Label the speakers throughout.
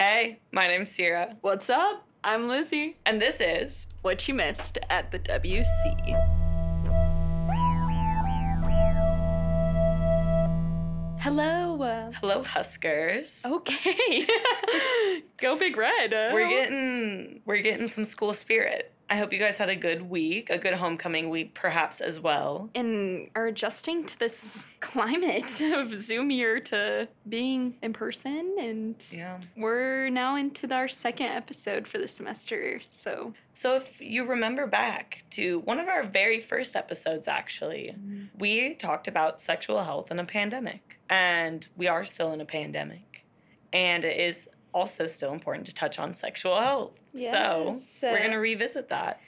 Speaker 1: Hey, my name's Sierra,
Speaker 2: What's up? I'm Lizzie.
Speaker 1: and this is
Speaker 2: What you missed at the WC. Hello. uh,
Speaker 1: Hello Huskers.
Speaker 2: Okay. Go Big Red. uh,
Speaker 1: We're getting we're getting some school spirit. I hope you guys had a good week, a good homecoming week perhaps as well.
Speaker 2: and are adjusting to this climate of Zoom year to being in person. And
Speaker 1: Yeah.
Speaker 2: we're now into our second episode for the semester. So,
Speaker 1: So if you remember back to one of our very first episodes actually, mm-hmm. we talked about sexual health in a pandemic. And we are still in a pandemic. And it is also still important to touch on sexual health.
Speaker 2: Yes,
Speaker 1: so we're going to revisit that.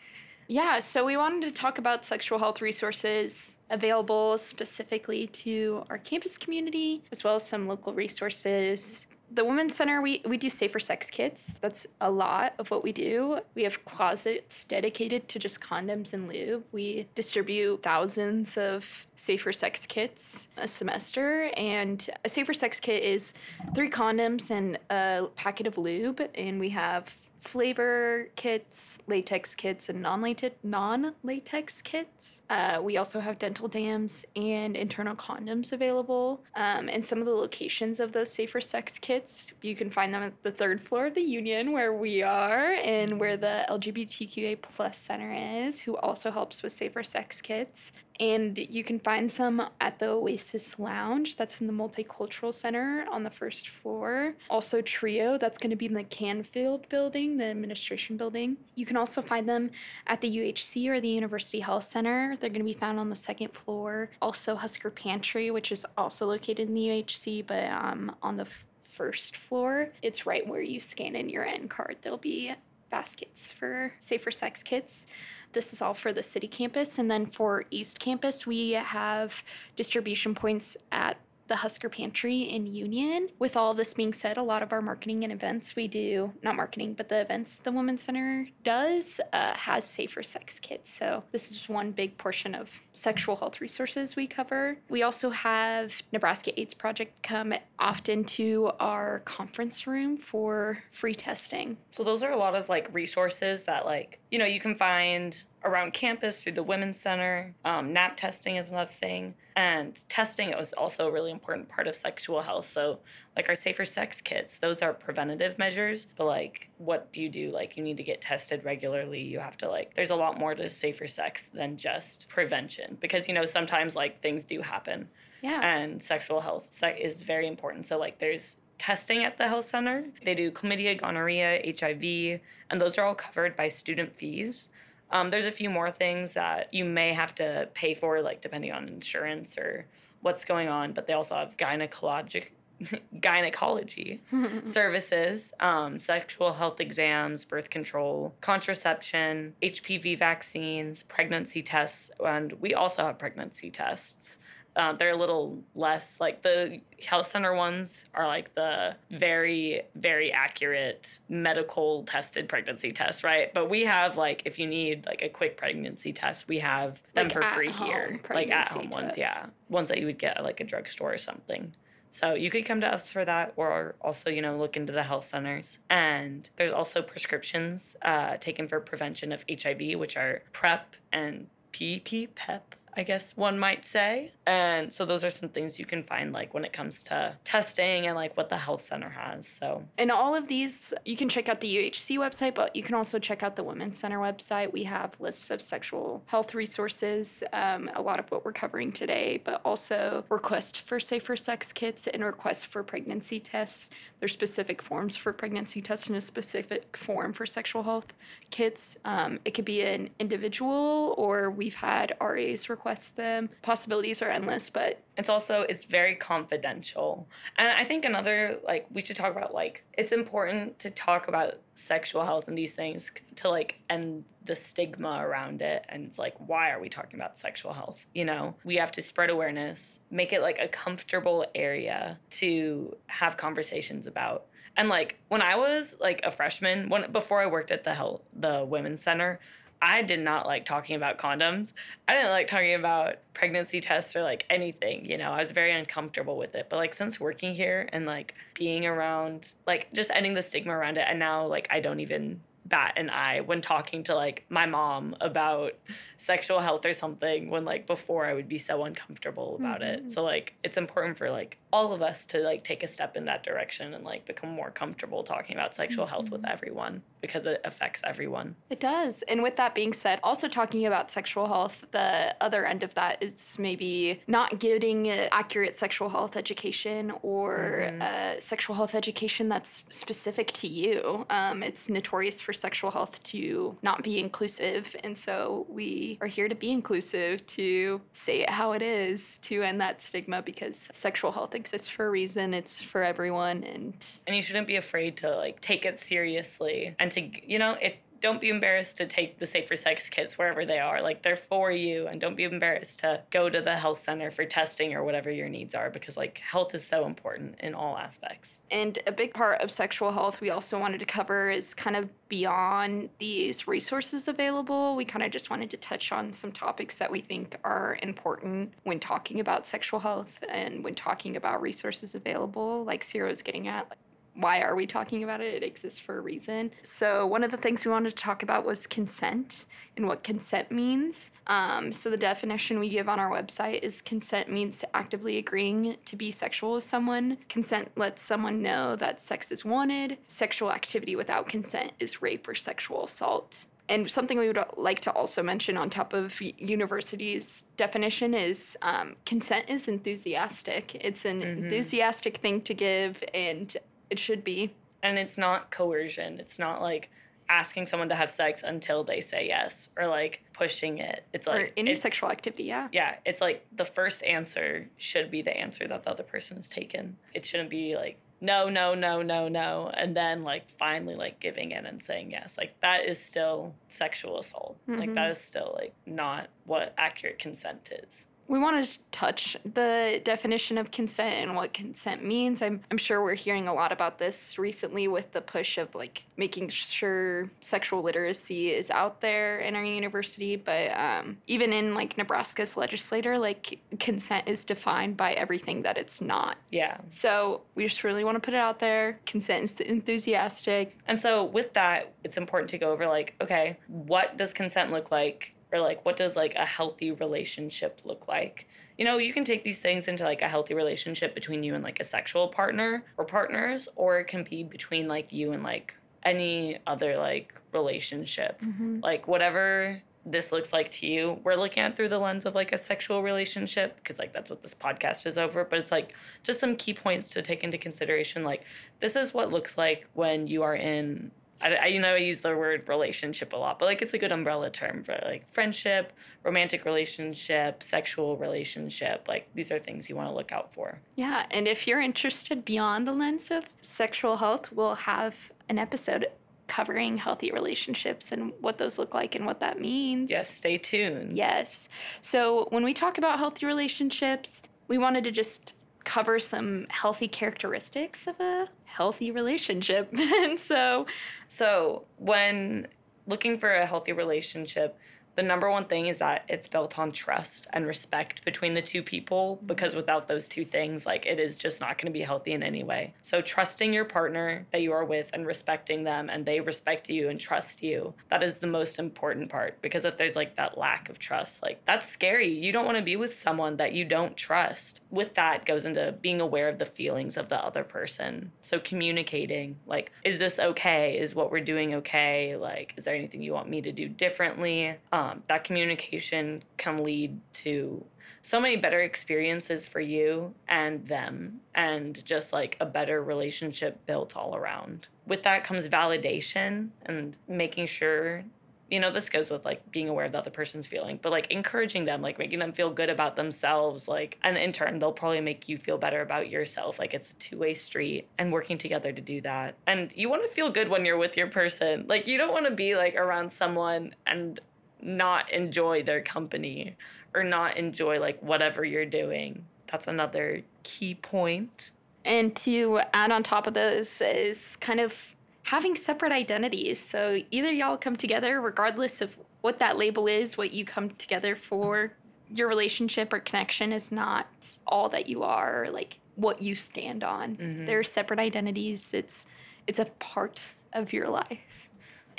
Speaker 2: Yeah, so we wanted to talk about sexual health resources available specifically to our campus community, as well as some local resources. The Women's Center, we, we do safer sex kits. That's a lot of what we do. We have closets dedicated to just condoms and lube. We distribute thousands of safer sex kits a semester. And a safer sex kit is three condoms and a packet of lube. And we have flavor kits, latex kits, and non-latex non-latex kits. Uh, we also have dental dams and internal condoms available. Um, and some of the locations of those safer sex kits, you can find them at the third floor of the Union, where we are, and where the LGBTQA plus center is, who also helps with safer sex kits. And you can find some at the Oasis Lounge, that's in the Multicultural Center on the first floor. Also, Trio, that's going to be in the Canfield building, the administration building. You can also find them at the UHC or the University Health Center. They're going to be found on the second floor. Also, Husker Pantry, which is also located in the UHC, but um, on the f- first floor. It's right where you scan in your N card. There'll be baskets for safer sex kits. This is all for the city campus. And then for East Campus, we have distribution points at the Husker Pantry in Union. With all this being said, a lot of our marketing and events we do, not marketing, but the events the Women's Center does, uh, has safer sex kits. So this is one big portion of sexual health resources we cover. We also have Nebraska AIDS Project come often to our conference room for free testing.
Speaker 1: So those are a lot of like resources that like you know you can find around campus through the women's center. Um, NAP testing is another thing, and testing it was also a really important part of sexual health. So like our safer sex kits, those are preventative measures. But like, what do you do? Like you need to get tested regularly. You have to like. There's a lot more to safer sex than just prevention because you know sometimes like things do happen
Speaker 2: Yeah.
Speaker 1: and sexual health is very important. So like there's testing at the health center. They do chlamydia, gonorrhea, HIV, and those are all covered by student fees. Um, there's a few more things that you may have to pay for, like depending on insurance or what's going on. But they also have gynecologic gynecology services, um, sexual health exams, birth control, contraception, HPV vaccines, pregnancy tests, and we also have pregnancy tests. Um, they're a little less like the health center ones are like the very very accurate medical tested pregnancy test right? But we have like if you need like a quick pregnancy test we have them
Speaker 2: Like
Speaker 1: for free here like at home ones yeah. ones that you would get at like a drugstore or something. So you could come to us for that, or also, you know, look into the health centers. And there's also prescriptions uh, taken for prevention of HIV, which are PrEP and PP, PEP, I guess one might say. And so those are some things you can find, like when it comes to testing and like what the health center has. So
Speaker 2: And all of these, you can check out the UHC website, but you can also check out the Women's Center website. We have lists of sexual health resources, um, a lot of what we're covering today, but also requests for safer sex kits and requests for pregnancy tests. There's specific forms for pregnancy tests and a specific form for sexual health kits. Um, it could be an individual, or we've had RAs request them. Possibilities are endless, but
Speaker 1: it's also it's very confidential. And i think another like we should talk about like it's important to talk about sexual health and these things to like end the stigma around it. And it's like why are we talking about sexual health? You know we have to spread awareness make it like a comfortable area to have conversations about. And like when i was like a freshman when before i worked at the health the women's center I did not like talking about condoms. I didn't like talking about pregnancy tests or like anything, you know. I was very uncomfortable with it. But like since working here and like being around like just ending the stigma around it and now like I don't even bat an eye when talking to like my mom about sexual health or something when like before I would be so uncomfortable about
Speaker 2: Mhm.
Speaker 1: it. So like it's important for like all of us to like take a step in that direction and like become more comfortable talking about sexual health with
Speaker 2: Mhm.
Speaker 1: everyone because it affects everyone.
Speaker 2: It does. And with that being said, also talking about sexual health, the other end of that is maybe not getting uh, accurate sexual health education or
Speaker 1: Mhm.
Speaker 2: uh, sexual health education that's specific to you. Um, it's notorious for sexual health to not be inclusive. And so we are here to be inclusive, to say it how it is, to end that stigma because sexual health exists for a reason. It's for everyone. And
Speaker 1: And you shouldn't be afraid to like take it seriously and to you know if don't be embarrassed to take the safer sex kits wherever they are like they're for you and don't be embarrassed to go to the health center for testing or whatever your needs are because like health is so important in all aspects
Speaker 2: And a big part of sexual health we also wanted to cover is kind of beyond these resources available. We kind of just wanted to touch on some topics that we think are important when talking about sexual health and when talking about resources available, like Sierra was getting at. Why are we talking about it? It exists for a reason. So, one of the things we wanted to talk about was consent and what consent means. Um, so, the definition we give on our website is consent means actively agreeing to be sexual with someone. Consent lets someone know that sex is wanted. Sexual activity without consent is rape or sexual assault. And something we would like to also mention on top of university's definition is um, consent is enthusiastic. It's an
Speaker 1: Mhm.
Speaker 2: enthusiastic thing to give, and it should be.
Speaker 1: and it's not coercion it's not like asking someone to have sex until they say yes or like pushing it it's like
Speaker 2: or any sexual activity, yeah.
Speaker 1: yeah, it's like the first answer should be the answer that the other person has taken. It shouldn't be like no, no, no, no, no, and then like finally like giving in and saying yes. Like that is still sexual assault. Like that
Speaker 2: Mhm.
Speaker 1: is still like not what accurate consent is.
Speaker 2: We want to touch the definition of consent and what consent means. I'm, I'm sure we're hearing a lot about this recently with the push of like making sure sexual literacy is out there in our university. But um, even in like Nebraska's legislator, like consent is defined by everything that it's not.
Speaker 1: Yeah.
Speaker 2: So we just really want to put it out there. Consent is enthusiastic.
Speaker 1: And so with that, it's important to go over like, okay, what does consent look like? Or like what does like a healthy relationship look like? You know, you can take these things into like a healthy relationship between you and like a sexual partner or partners, or it can be between like you and like any other like relationship. Mm-hmm. Like whatever this looks like to you, we're looking at through the lens of like a sexual relationship because like that's what this podcast is over. But it's like just some key points to take into consideration. Like this is what looks like when you are in I, I you know I use the word relationship a lot, but like it's a good umbrella term for like friendship, romantic relationship, sexual relationship. Like these are things you want to look out for.
Speaker 2: Yeah, and if you're interested beyond the lens of sexual health, we'll have an episode covering healthy relationships and what those look like and what that means.
Speaker 1: Yes, stay tuned.
Speaker 2: Yes. So when we talk about healthy relationships, we wanted to just cover some healthy characteristics of a healthy relationship. and so,
Speaker 1: So, when looking for a healthy relationship, the number one thing is that it's built on trust and respect between the two people because without those two things, like it is just not going to be healthy in any way. So, trusting your partner that you are with and respecting them and they respect you and trust you, that is the most important part because if there's like that lack of trust, like that's scary. You don't want to be with someone that you don't trust. With that goes into being aware of the feelings of the other person. So, communicating, like, is this okay? Is what we're doing okay? Like, is there anything you want me to do differently? Um, Um, that communication can lead to so many better experiences for you and them, and just like a better relationship built all around. With that comes validation and making sure you know, this goes with like being aware of the other person's feeling, but like encouraging them, like making them feel good about themselves. Like, and in turn, they'll probably make you feel better about yourself. Like, it's a two way street and working together to do that. And you want to feel good when you're with your person. Like, you don't want to be like around someone and not enjoy their company or not enjoy like whatever you're doing. That's another key point.
Speaker 2: and to add on top of those is kind of having separate identities. So either y'all come together, regardless of what that label is, what you come together for, your relationship or connection is not all that you are, like what you stand on.
Speaker 1: Mhm.
Speaker 2: They're separate identities. It's it's a part of your life.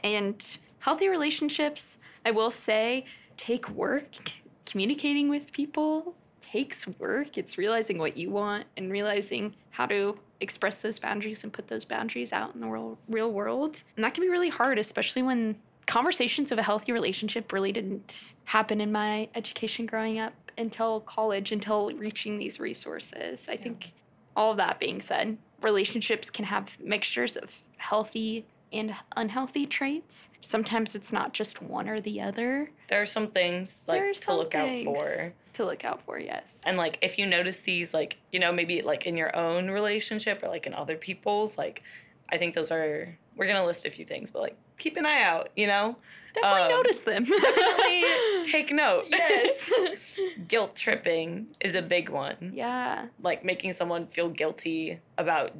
Speaker 2: And healthy relationships, I will say, take work. Communicating with people takes work. It's realizing what you want and realizing how to express those boundaries and put those boundaries out in the real, real world. And that can be really hard, especially when conversations of a healthy relationship really didn't happen in my education growing up until college, until reaching these resources. I think all of that being said, relationships can have mixtures of healthy and unhealthy traits. Sometimes it's not just one or the other.
Speaker 1: There are some things like to
Speaker 2: some
Speaker 1: look out for.
Speaker 2: To look out for, yes.
Speaker 1: And like if you notice these like, you know, maybe like in your own relationship or like in other people's, like I think those are we're gonna list a few things, but like keep an eye out, you know?
Speaker 2: Definitely
Speaker 1: um,
Speaker 2: notice them.
Speaker 1: Definitely take note.
Speaker 2: yes.
Speaker 1: Guilt tripping is a big one.
Speaker 2: yeah.
Speaker 1: Like making someone feel guilty about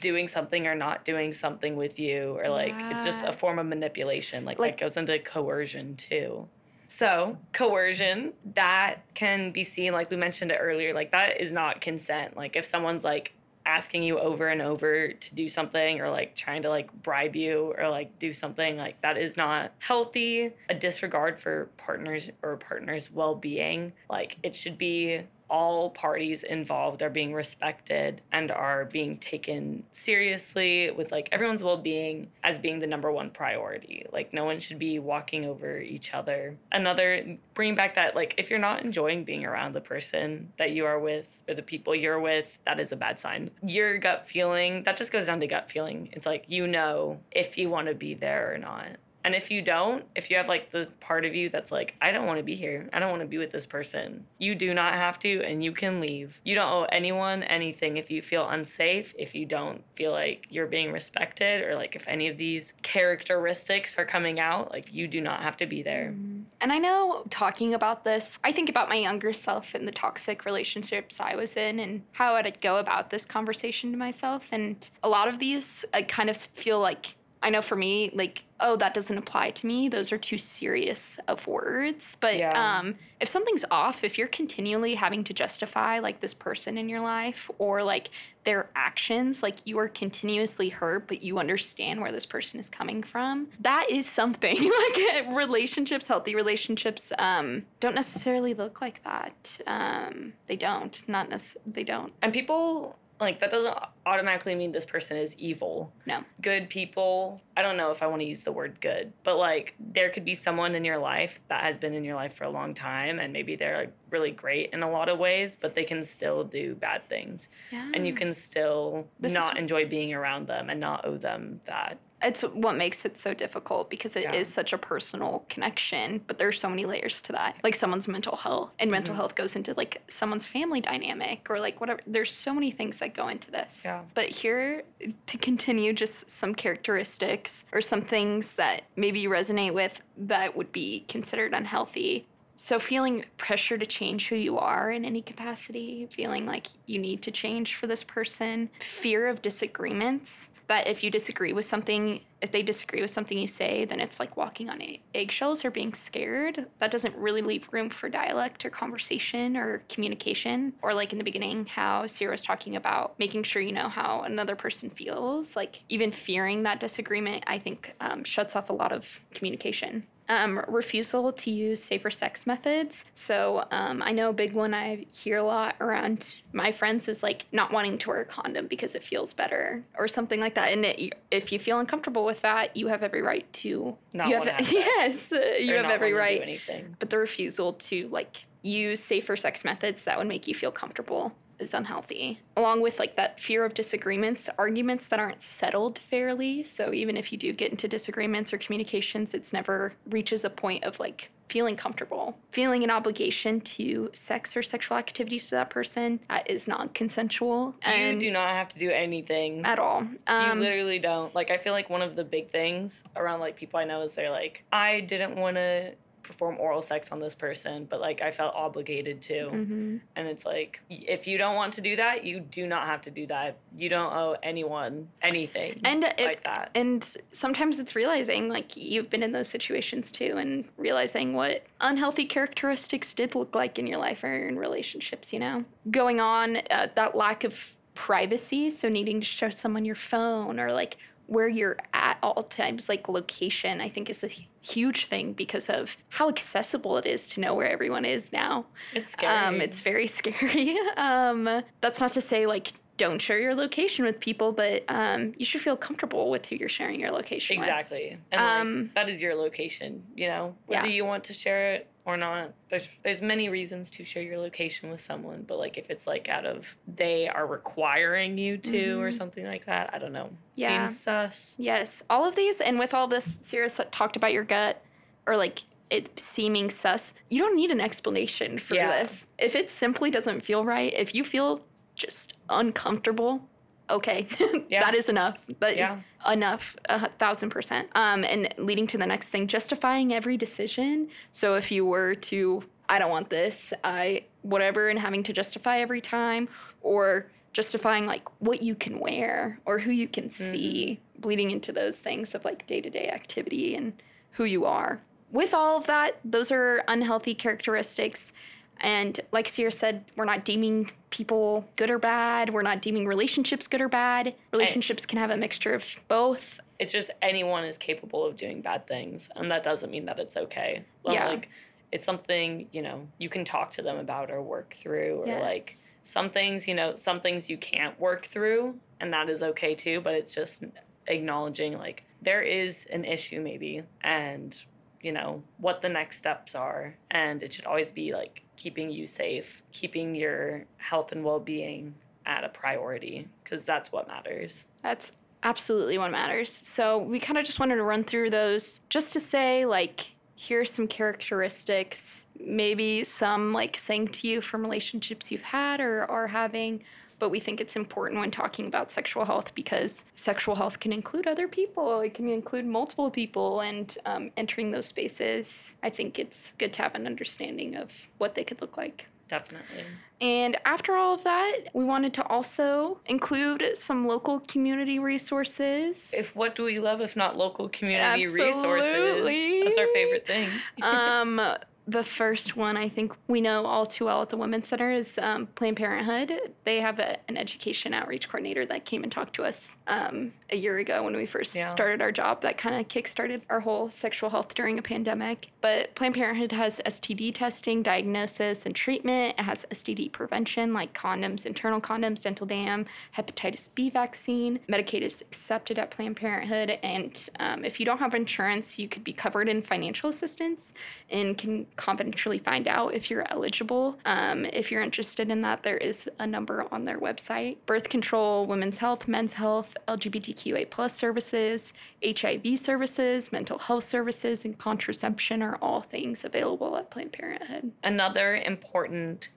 Speaker 1: doing something or not doing something with you or like it's just a form of manipulation. Like,
Speaker 2: Like-
Speaker 1: that goes into coercion too. So, coercion, that can be seen, like we mentioned it earlier, like that is not consent. Like, if someone's like asking you over and over to do something or like trying to like bribe you or like do something, like that is not healthy. A disregard for partners or partners' well being. Like, it should be all parties involved are being respected and are being taken seriously with like everyone's well-being as being the number one priority. Like no one should be walking over each other. Another bringing back that like if you're not enjoying being around the person that you are with or the people you're with that is a bad sign. Your gut feeling that just goes down to gut feeling. It's like you know if you want to be there or not and if you don't, if you have like the part of you that's like, I don't want to be here, I don't want to be with this person, you do not have to and you can leave. You don't owe anyone anything if you feel unsafe, if you don't feel like you're being respected, or like if any of these characteristics are coming out, like you do not have to be there. Mm-hmm.
Speaker 2: And I know talking about this, I think about my younger self and the toxic relationships I was in and how I'd go about this conversation to myself. And a lot of these, I kind of feel like, I know for me, like, oh, that doesn't apply to me. Those are too serious of words. But
Speaker 1: Yeah.
Speaker 2: um, if something's off, if you're continually having to justify like this person in your life or like their actions, like you are continuously hurt, but you understand where this person is coming from, that is something. like relationships, healthy relationships, um, don't necessarily look like that. Um, they don't. Not necessarily. They don't.
Speaker 1: And people, like, that doesn't automatically mean this person is evil.
Speaker 2: No.
Speaker 1: Good people, I don't know if I want to use the word good, but like, there could be someone in your life that has been in your life for a long time, and maybe they're like really great in a lot of ways, but they can still do bad things.
Speaker 2: Yeah.
Speaker 1: And you can still
Speaker 2: This is-
Speaker 1: not enjoy being around them and not owe them that.
Speaker 2: it's what makes it so difficult because it is
Speaker 1: Yeah.
Speaker 2: such a personal connection but there's so many layers to that like someone's mental health and mental
Speaker 1: Mhm.
Speaker 2: health goes into like someone's family dynamic or like whatever there's so many things that go into this
Speaker 1: Yeah.
Speaker 2: but here to continue just some characteristics or some things that maybe you resonate with that would be considered unhealthy so feeling pressure to change who you are in any capacity, feeling like you need to change for this person, fear of disagreements, that if you disagree with something, if they disagree with something you say, then it's like walking on eggshells or being scared. That doesn't really leave room for dialect or conversation or communication. Or like in the beginning, how Sarah was talking about making sure you know how another person feels. Like even fearing that disagreement, I think um, shuts off a lot of communication um, refusal to use safer sex methods. So um, I know a big one I hear a lot around my friends is like not wanting to wear a condom because it feels better or something like that. And it, if you feel uncomfortable with that, you have every right to.
Speaker 1: Not
Speaker 2: you have,
Speaker 1: have
Speaker 2: yes, uh, you have every right.
Speaker 1: anything.
Speaker 2: But the refusal to like use safer sex methods that would make you feel comfortable is unhealthy. Along with like that fear of disagreements, arguments that aren't settled fairly. So even if you do get into disagreements or communications, it's never reaches a point of like feeling comfortable, feeling an obligation to sex or sexual activities to that person that is not consensual
Speaker 1: you do not have to do anything.
Speaker 2: at all. Um,
Speaker 1: you literally don't. Like I feel like one of the big things around like people I know is they're like, I didn't want to perform oral sex on this person, but like I felt obligated to.
Speaker 2: hmm
Speaker 1: And it's like, if you don't want to do that, you do not have to do that. You don't owe anyone anything
Speaker 2: And
Speaker 1: like
Speaker 2: it,
Speaker 1: that.
Speaker 2: and sometimes it's realizing like you've been in those situations too, and realizing what unhealthy characteristics did look like in your life or in relationships. You know, going on uh, that lack of privacy, so needing to show someone your phone or like where you're at all times, like location. I think is a huge thing because of how accessible it is to know where everyone is now.
Speaker 1: It's scary.
Speaker 2: Um, it's very scary. um, that's not to say like don't share your location with people, but um, you should feel comfortable with who you're sharing your location with.
Speaker 1: exactly. And like,
Speaker 2: Um,
Speaker 1: that is your location, you know? Whether
Speaker 2: Yeah.
Speaker 1: you want to share it or not. There's there's many reasons to share your location with someone, but like if it's like out of they are requiring you to or
Speaker 2: Mhm.
Speaker 1: something like that, I don't know.
Speaker 2: Yeah.
Speaker 1: Seems sus.
Speaker 2: Yes, all of these, and with all this, Sierra s- talked about your gut or like it seeming sus. You don't need an explanation for
Speaker 1: Yeah.
Speaker 2: this. If it simply doesn't feel right, if you feel just uncomfortable, okay,
Speaker 1: Yeah.
Speaker 2: that is enough. That is
Speaker 1: Yeah.
Speaker 2: enough, a thousand percent. Um, and leading to the next thing, justifying every decision. So if you were to, I don't want this, I whatever, and having to justify every time, or justifying like what you can wear or who you can see, bleeding into those things of like day to day activity and who you are. With all of that, those are unhealthy characteristics. And like Sierra said, we're not deeming people good or bad. We're not deeming relationships good or bad. Relationships can have a mixture of both.
Speaker 1: It's just anyone is capable of doing bad things, and that doesn't mean that it's okay. Well,
Speaker 2: Yeah.
Speaker 1: Like it's something, you know, you can talk to them about or work through or like some things, you know, some things you can't work through, and that is okay too. But it's just acknowledging like there is an issue maybe, and you know what the next steps are, and it should always be like keeping you safe, keeping your health and well being at a priority because that's what matters.
Speaker 2: That's absolutely what matters. So we kind of just wanted to run through those just to say, like, here's some characteristics, maybe some like saying to you from relationships you've had or are having. But we think it's important when talking about sexual health because sexual health can include other people. It can include multiple people, and um, entering those spaces, I think it's good to have an understanding of what they could look like.
Speaker 1: Definitely.
Speaker 2: And after all of that, we wanted to also include some local community resources.
Speaker 1: If what do we love if not local community
Speaker 2: Absolutely.
Speaker 1: resources? That's our favorite thing.
Speaker 2: um, the first one I think we know all too well at the Women's Center is um, Planned Parenthood. They have a, an education outreach coordinator that came and talked to us um, a year ago when we first
Speaker 1: Yeah.
Speaker 2: started our job. That kind of kickstarted our whole sexual health during a pandemic. But Planned Parenthood has STD testing, diagnosis, and treatment. It has STD prevention like condoms, internal condoms, dental dam, hepatitis B vaccine. Medicaid is accepted at Planned Parenthood. And um, if you don't have insurance, you could be covered in financial assistance and can confidentially find out if you're eligible. Um, if you're interested in that, there is a number on their website. Birth control, women's health, men's health, LGBTQA plus services, HIV services, mental health services, and contraception are all things available at Planned Parenthood.
Speaker 1: Another important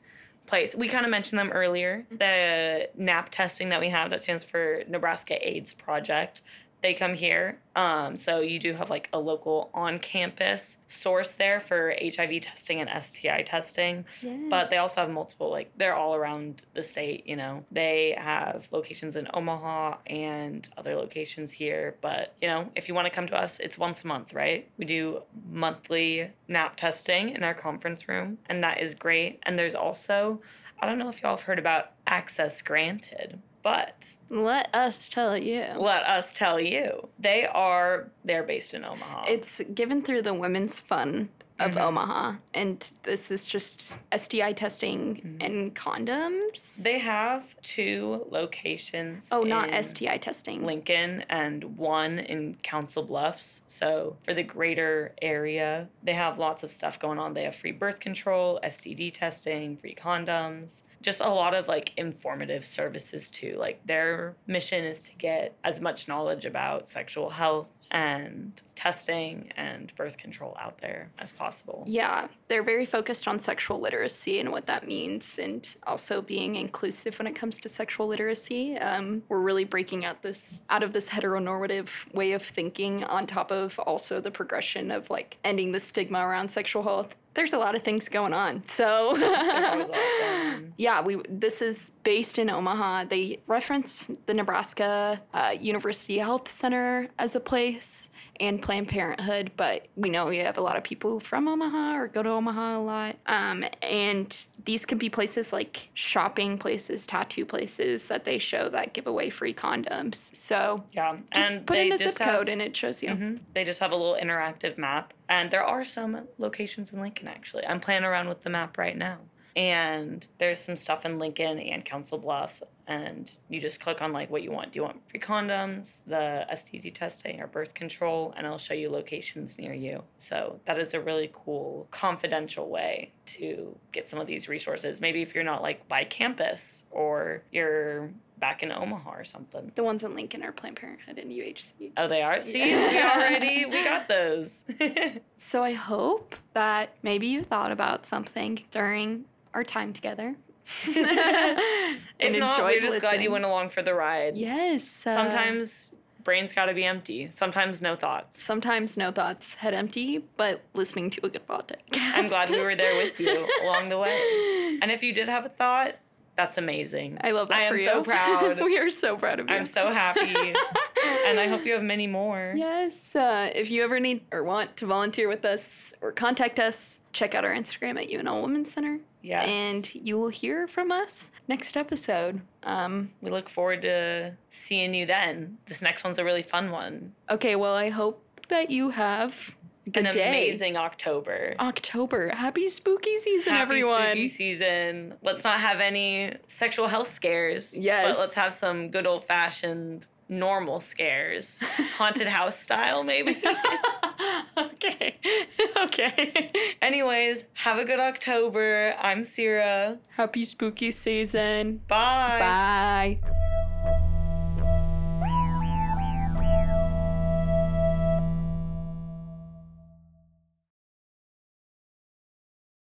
Speaker 1: place. We kind of mentioned them earlier. The NAP testing that we have that stands for Nebraska AIDS Project. They come here. Um, so you do have like a local on campus source there for HIV testing and STI testing. But they also have multiple, like, they're all around the state, you know. They have locations in Omaha and other locations here. But, you know, if you want to come to us, it's once a month, right? We do monthly NAP testing in our conference room, and that is great. And there's also, I don't know if y'all have heard about Access Granted. But
Speaker 2: let us tell you.
Speaker 1: let us tell you, they are they're based in Omaha.
Speaker 2: It's given through the Women's Fund of
Speaker 1: Mhm.
Speaker 2: Omaha, and this is just STI testing
Speaker 1: Mhm.
Speaker 2: and condoms.
Speaker 1: they have two locations.
Speaker 2: oh, not STI testing.
Speaker 1: Lincoln and one in Council Bluffs. So for the greater area, they have lots of stuff going on. They have free birth control, STD testing, free condoms, just a lot of like informative services too. Like they're mission is to get as much knowledge about sexual health and testing and birth control out there as possible.
Speaker 2: Yeah, they're very focused on sexual literacy and what that means, and also being inclusive when it comes to sexual literacy. Um, we're really breaking out this out of this heteronormative way of thinking, on top of also the progression of like ending the stigma around sexual health. There's a lot of things going on. So
Speaker 1: There's always a lot going on.
Speaker 2: yeah, we this is based in Omaha. They reference the Nebraska uh, University Health Center as a place and Planned Parenthood, but we know we have a lot of people from Omaha or go to Omaha a lot. Um, and these could be places like shopping places, tattoo places that they show that give away free condoms. So
Speaker 1: Yeah,
Speaker 2: just
Speaker 1: and
Speaker 2: put in a zip
Speaker 1: just
Speaker 2: code
Speaker 1: have,
Speaker 2: and it shows you.
Speaker 1: Mhm. They just have a little interactive map, and there are some locations in Lincoln. Actually, I'm playing around with the map right now, and there's some stuff in Lincoln and Council Bluffs, and you just click on like what you want. Do you want free condoms, the STD testing, or birth control, and it'll show you locations near you. So that is a really cool, confidential way to get some of these resources. Maybe if you're not like by campus or you're back in Omaha or something.
Speaker 2: The ones in Lincoln are Planned Parenthood and UHC.
Speaker 1: Oh, they are. See, we already we got those.
Speaker 2: So I hope that maybe you thought about something during our time together.
Speaker 1: if not, we're just glad you went along for the ride.
Speaker 2: Yes. uh,
Speaker 1: Sometimes brains got to be empty. Sometimes no thoughts.
Speaker 2: Sometimes no thoughts, head empty, but listening to a good podcast.
Speaker 1: I'm glad we were there with you along the way. And if you did have a thought, that's amazing.
Speaker 2: I love that
Speaker 1: I am
Speaker 2: you.
Speaker 1: so proud.
Speaker 2: we are so proud of you.
Speaker 1: I'm so happy. and I hope you have many more.
Speaker 2: Yes. Uh, if you ever need or want to volunteer with us or contact us, check out our Instagram at UNL Women's Center.
Speaker 1: Yes.
Speaker 2: And you will hear from us next episode. Um,
Speaker 1: we look forward to seeing you then. This next one's a really fun one.
Speaker 2: okay, well, I hope that you have a good
Speaker 1: An
Speaker 2: day.
Speaker 1: amazing October.
Speaker 2: October. Happy spooky season, everyone.
Speaker 1: Happy
Speaker 2: everyone.
Speaker 1: spooky season. Let's not have any sexual health scares.
Speaker 2: Yes.
Speaker 1: But let's have some good old fashioned normal scares. Haunted house style, maybe.
Speaker 2: okay.
Speaker 1: Anyways, have a good October. I'm Sierra.
Speaker 2: Happy spooky season.
Speaker 1: Bye.
Speaker 2: Bye.